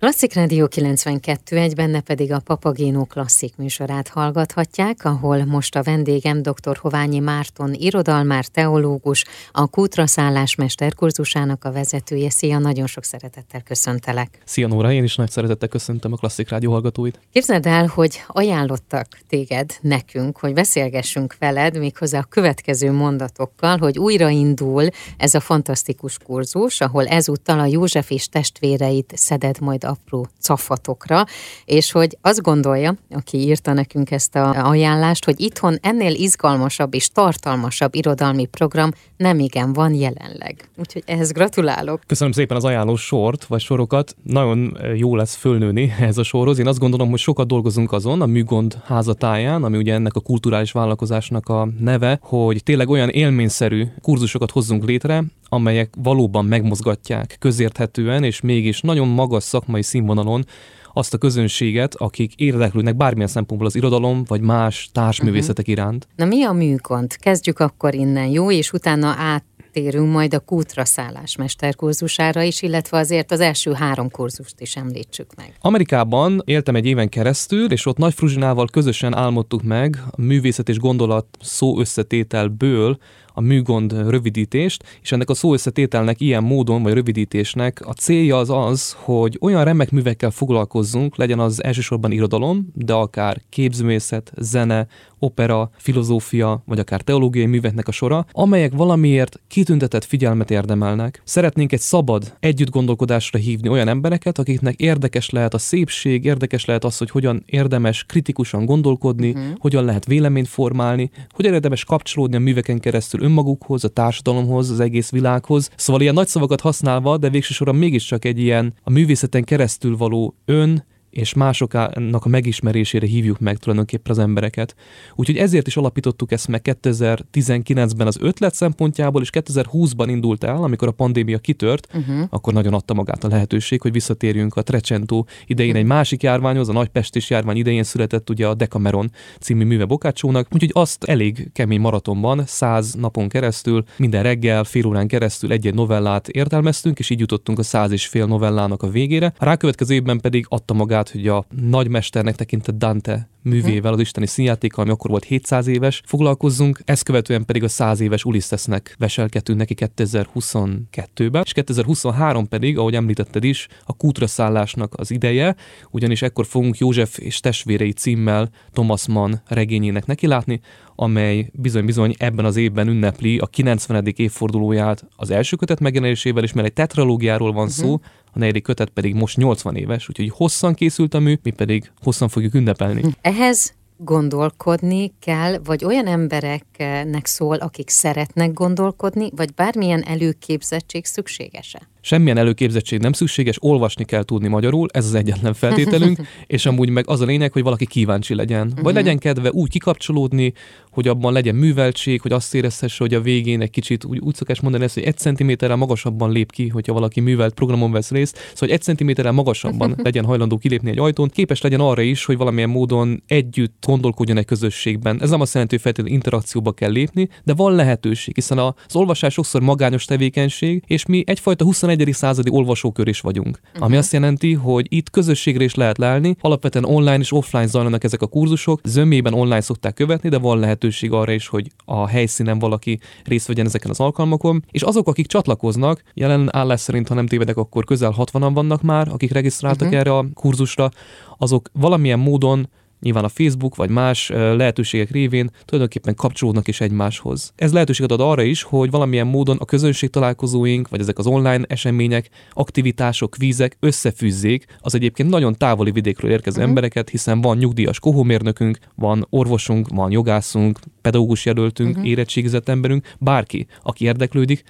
Klasszik Rádió 92 egy benne pedig a Papagénó klasszik műsorát hallgathatják, ahol most a vendégem dr. Hoványi Márton, irodalmár, teológus, a Kútra szállás mesterkurzusának a vezetője. Szia, nagyon sok szeretettel köszöntelek. Szia Nóra, én is nagy szeretettel köszöntöm a Klasszik Rádió hallgatóit. Képzeld el, hogy ajánlottak téged nekünk, hogy beszélgessünk veled méghozzá a következő mondatokkal, hogy újraindul ez a fantasztikus kurzus, ahol ezúttal a József és testvéreit szeded majd apró cafatokra, és hogy azt gondolja, aki írta nekünk ezt a ajánlást, hogy itthon ennél izgalmasabb és tartalmasabb irodalmi program nem igen van jelenleg. Úgyhogy ehhez gratulálok. Köszönöm szépen az ajánló sort, vagy sorokat. Nagyon jó lesz fölnőni ez a sorhoz. Én azt gondolom, hogy sokat dolgozunk azon a Műgond házatáján, ami ugye ennek a kulturális vállalkozásnak a neve, hogy tényleg olyan élményszerű kurzusokat hozzunk létre, amelyek valóban megmozgatják közérthetően, és mégis nagyon magas szakmai színvonalon azt a közönséget, akik érdeklődnek bármilyen szempontból az irodalom vagy más társművészetek uh-huh. iránt. Na mi a műkont? Kezdjük akkor innen, jó? És utána át térünk majd a kútra szállás mesterkurzusára is, illetve azért az első három kurzust is említsük meg. Amerikában éltem egy éven keresztül, és ott Nagy Fruzsinával közösen álmodtuk meg a művészet és gondolat szó összetételből a műgond rövidítést, és ennek a szó összetételnek ilyen módon, vagy rövidítésnek a célja az az, hogy olyan remek művekkel foglalkozzunk, legyen az elsősorban irodalom, de akár képzőmészet, zene, opera, filozófia, vagy akár teológiai műveknek a sora, amelyek valamiért kitüntetett figyelmet érdemelnek. Szeretnénk egy szabad együtt gondolkodásra hívni olyan embereket, akiknek érdekes lehet a szépség, érdekes lehet az, hogy hogyan érdemes kritikusan gondolkodni, uh-huh. hogyan lehet véleményt formálni, hogyan érdemes kapcsolódni a műveken keresztül önmagukhoz, a társadalomhoz, az egész világhoz. Szóval ilyen nagy szavakat használva, de végsősorban mégiscsak egy ilyen a művészeten keresztül való ön, és másoknak a megismerésére hívjuk meg tulajdonképpen az embereket. Úgyhogy ezért is alapítottuk ezt meg 2019-ben az ötlet szempontjából, és 2020-ban indult el, amikor a pandémia kitört, uh-huh. akkor nagyon adta magát a lehetőség, hogy visszatérjünk a Trecento idején egy másik járványhoz, a nagypestis járvány idején született ugye a Decameron című műve Bokácsónak, úgyhogy azt elég kemény maratonban, száz napon keresztül, minden reggel, fél órán keresztül egy-egy novellát értelmeztünk, és így jutottunk a száz és fél novellának a végére. A rákövetkező évben pedig adta magát magát, hogy a nagymesternek tekintett Dante művével, az isteni színjátékkal, ami akkor volt 700 éves, foglalkozzunk, ezt követően pedig a 100 éves Ulisszesznek veselkedünk neki 2022-ben, és 2023 pedig, ahogy említetted is, a kútra szállásnak az ideje, ugyanis ekkor fogunk József és testvérei címmel Thomas Mann regényének nekilátni, amely bizony-bizony ebben az évben ünnepli a 90. évfordulóját az első kötet megjelenésével, és mert egy tetralógiáról van szó, uh-huh. a negyedik kötet pedig most 80 éves, úgyhogy hosszan készült a mű, mi pedig hosszan fogjuk ünnepelni. Ehhez gondolkodni kell, vagy olyan embereknek szól, akik szeretnek gondolkodni, vagy bármilyen előképzettség szükséges-e? Semmilyen előképzettség nem szükséges, olvasni kell tudni magyarul, ez az egyetlen feltételünk, és amúgy meg az a lényeg, hogy valaki kíváncsi legyen. Vagy uh-huh. legyen kedve úgy kikapcsolódni, hogy abban legyen műveltség, hogy azt érezhesse, hogy a végén egy kicsit úgy, úgy szokás mondani ezt, hogy egy centiméterrel magasabban lép ki, hogyha valaki művelt programon vesz részt, szóval hogy egy centiméterrel magasabban legyen hajlandó kilépni egy ajtón, képes legyen arra is, hogy valamilyen módon együtt gondolkodjon egy közösségben. Ez nem azt jelenti, hogy feltétlenül interakcióba kell lépni, de van lehetőség, hiszen az olvasás sokszor magányos tevékenység, és mi egyfajta 21. századi olvasókör is vagyunk. Uh-huh. Ami azt jelenti, hogy itt közösségre is lehet lelni, alapvetően online és offline zajlanak ezek a kurzusok, zömében online szokták követni, de van lehetőség arra is, hogy a helyszínen valaki részt vegyen ezeken az alkalmakon. És azok, akik csatlakoznak, jelen állás szerint, ha nem tévedek, akkor közel 60-an vannak már, akik regisztráltak uh-huh. erre a kurzusra, azok valamilyen módon nyilván a Facebook vagy más lehetőségek révén tulajdonképpen kapcsolódnak is egymáshoz. Ez lehetőséget ad arra is, hogy valamilyen módon a közönség találkozóink, vagy ezek az online események, aktivitások, vízek összefűzzék az egyébként nagyon távoli vidékről érkező uh-huh. embereket, hiszen van nyugdíjas kohómérnökünk, van orvosunk, van jogászunk, pedagógus jelöltünk, uh-huh. érettségizett emberünk, bárki, aki érdeklődik,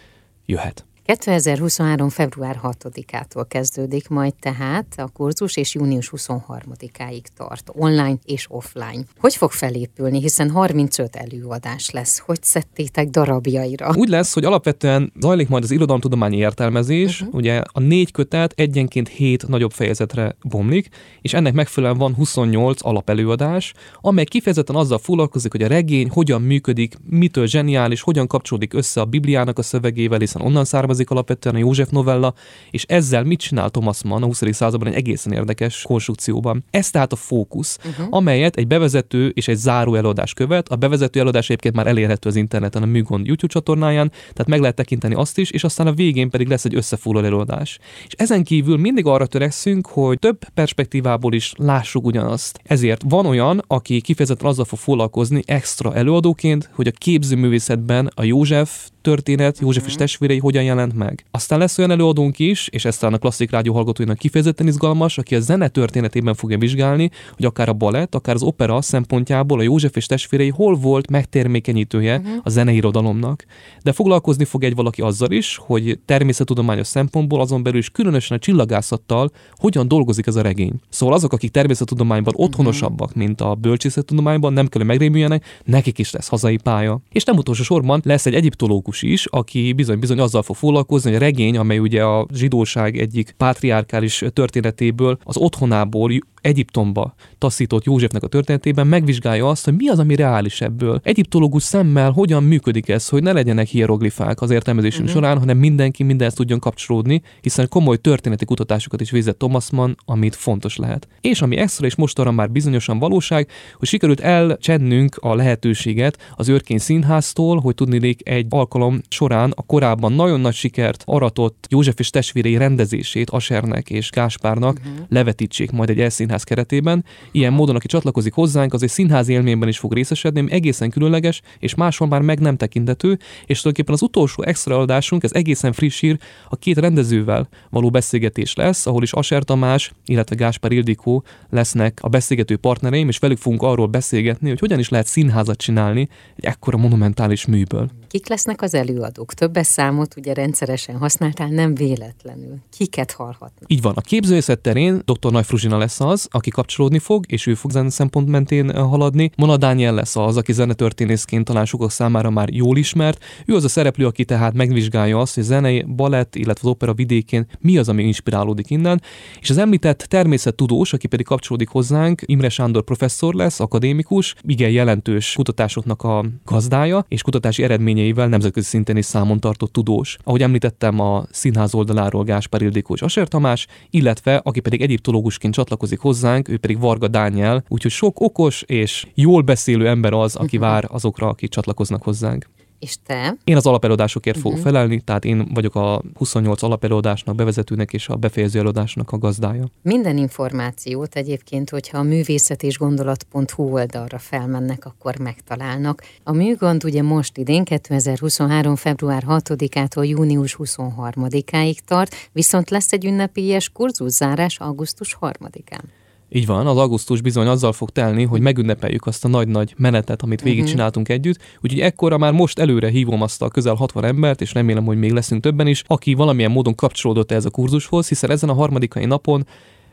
jöhet. 2023. február 6-ától kezdődik majd tehát a kurzus, és június 23-áig tart, online és offline. Hogy fog felépülni, hiszen 35 előadás lesz. Hogy szedtétek darabjaira? Úgy lesz, hogy alapvetően zajlik majd az irodalomtudományi értelmezés, uh-huh. ugye a négy kötet egyenként hét nagyobb fejezetre bomlik, és ennek megfelelően van 28 alapelőadás, amely kifejezetten azzal foglalkozik, hogy a regény hogyan működik, mitől zseniális, hogyan kapcsolódik össze a Bibliának a szövegével, hiszen onnan származik származik alapvetően a József novella, és ezzel mit csinál Thomas Mann a 20. században egy egészen érdekes konstrukcióban. Ez tehát a fókusz, uh-huh. amelyet egy bevezető és egy záró előadás követ. A bevezető előadás egyébként már elérhető az interneten a Műgond YouTube csatornáján, tehát meg lehet tekinteni azt is, és aztán a végén pedig lesz egy összefoglaló előadás. És ezen kívül mindig arra törekszünk, hogy több perspektívából is lássuk ugyanazt. Ezért van olyan, aki kifejezetten azzal fog foglalkozni extra előadóként, hogy a képzőművészetben a József történet, József és mhm. testvérei hogyan jelent meg. Aztán lesz olyan előadónk is, és ezt talán a klasszik rádió hallgatóinak kifejezetten izgalmas, aki a zene történetében fogja vizsgálni, hogy akár a balett, akár az opera szempontjából a József és testvérei hol volt megtermékenyítője uh-huh. a zeneirodalomnak. De foglalkozni fog egy valaki azzal is, hogy természettudományos szempontból azon belül is különösen a csillagászattal hogyan dolgozik ez a regény. Szóval azok, akik természettudományban mhm. otthonosabbak, mint a bölcsészettudományban, nem kell, hogy megrémüljenek, nekik is lesz hazai pálya. És nem utolsó sorban lesz egy egyiptológus teológus is, aki bizony-bizony azzal fog foglalkozni, hogy a regény, amely ugye a zsidóság egyik pátriárkális történetéből, az otthonából Egyiptomba taszított Józsefnek a történetében megvizsgálja azt, hogy mi az, ami reális ebből. Egyiptológus szemmel hogyan működik ez, hogy ne legyenek hieroglifák az értelmezésünk uh-huh. során, hanem mindenki mindenhez tudjon kapcsolódni, hiszen komoly történeti kutatásokat is végzett Thomas Mann, amit fontos lehet. És ami extra és mostanra már bizonyosan valóság, hogy sikerült elcsennünk a lehetőséget az őrkény színháztól, hogy tudnék egy alkalom során a korábban nagyon nagy sikert aratott József és testvérei rendezését Asernek és Gáspárnak uh-huh. levetítsék majd egy elszín színház keretében. Ilyen módon, aki csatlakozik hozzánk, az egy színház élményben is fog részesedni, ami egészen különleges, és máshol már meg nem tekintető, és tulajdonképpen az utolsó extra adásunk, ez egészen friss hír, a két rendezővel való beszélgetés lesz, ahol is Aser Tamás, illetve Gáspár Ildikó lesznek a beszélgető partnereim, és velük fogunk arról beszélgetni, hogy hogyan is lehet színházat csinálni egy ekkora monumentális műből. Kik lesznek az előadók? Többes számot ugye rendszeresen használtál, nem véletlenül. Kiket hallhatnak? Így van. A képzőészet terén dr. Nagy Fruzsina lesz az, aki kapcsolódni fog, és ő fog zene szempont mentén eh, haladni. Mona Dániel lesz az, aki zenetörténészként talán sokak számára már jól ismert. Ő az a szereplő, aki tehát megvizsgálja azt, hogy zenei, balett, illetve az opera vidékén mi az, ami inspirálódik innen. És az említett természettudós, aki pedig kapcsolódik hozzánk, Imre Sándor professzor lesz, akadémikus, igen jelentős kutatásoknak a gazdája, és kutatási eredménye eredményeivel nemzetközi szinten is számon tartott tudós. Ahogy említettem, a színház oldaláról Gáspár Ildikó és Aser Tamás, illetve aki pedig egyiptológusként csatlakozik hozzánk, ő pedig Varga Dániel, úgyhogy sok okos és jól beszélő ember az, aki vár azokra, akik csatlakoznak hozzánk. És te? Én az alapelőadásokért uh-huh. fogok mhm. felelni, tehát én vagyok a 28 alapelőadásnak, bevezetőnek és a befejező előadásnak a gazdája. Minden információt egyébként, hogyha a művészet és gondolat.hu oldalra felmennek, akkor megtalálnak. A műgond ugye most idén 2023. február 6-ától június 23-áig tart, viszont lesz egy ünnepélyes kurzuszárás augusztus 3-án. Így van, az augusztus bizony azzal fog telni, hogy megünnepeljük azt a nagy-nagy menetet, amit végigcsináltunk uh-huh. együtt. Úgyhogy ekkora már most előre hívom azt a közel 60 embert, és remélem, hogy még leszünk többen is, aki valamilyen módon kapcsolódott ez a kurzushoz, hiszen ezen a harmadikai napon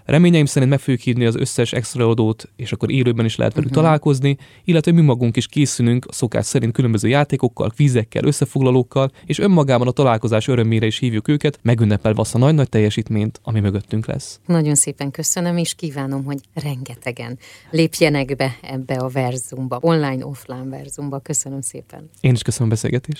Reményeim szerint meg fogjuk hívni az összes extraadót, és akkor élőben is lehet velük uh-huh. találkozni, illetve mi magunk is készülünk a szokás szerint különböző játékokkal, vízekkel, összefoglalókkal, és önmagában a találkozás örömére is hívjuk őket, megünnepelve azt a nagy-nagy teljesítményt, ami mögöttünk lesz. Nagyon szépen köszönöm, és kívánom, hogy rengetegen lépjenek be ebbe a verzumba, online-offline verzumba. Köszönöm szépen. Én is köszönöm a beszélgetést.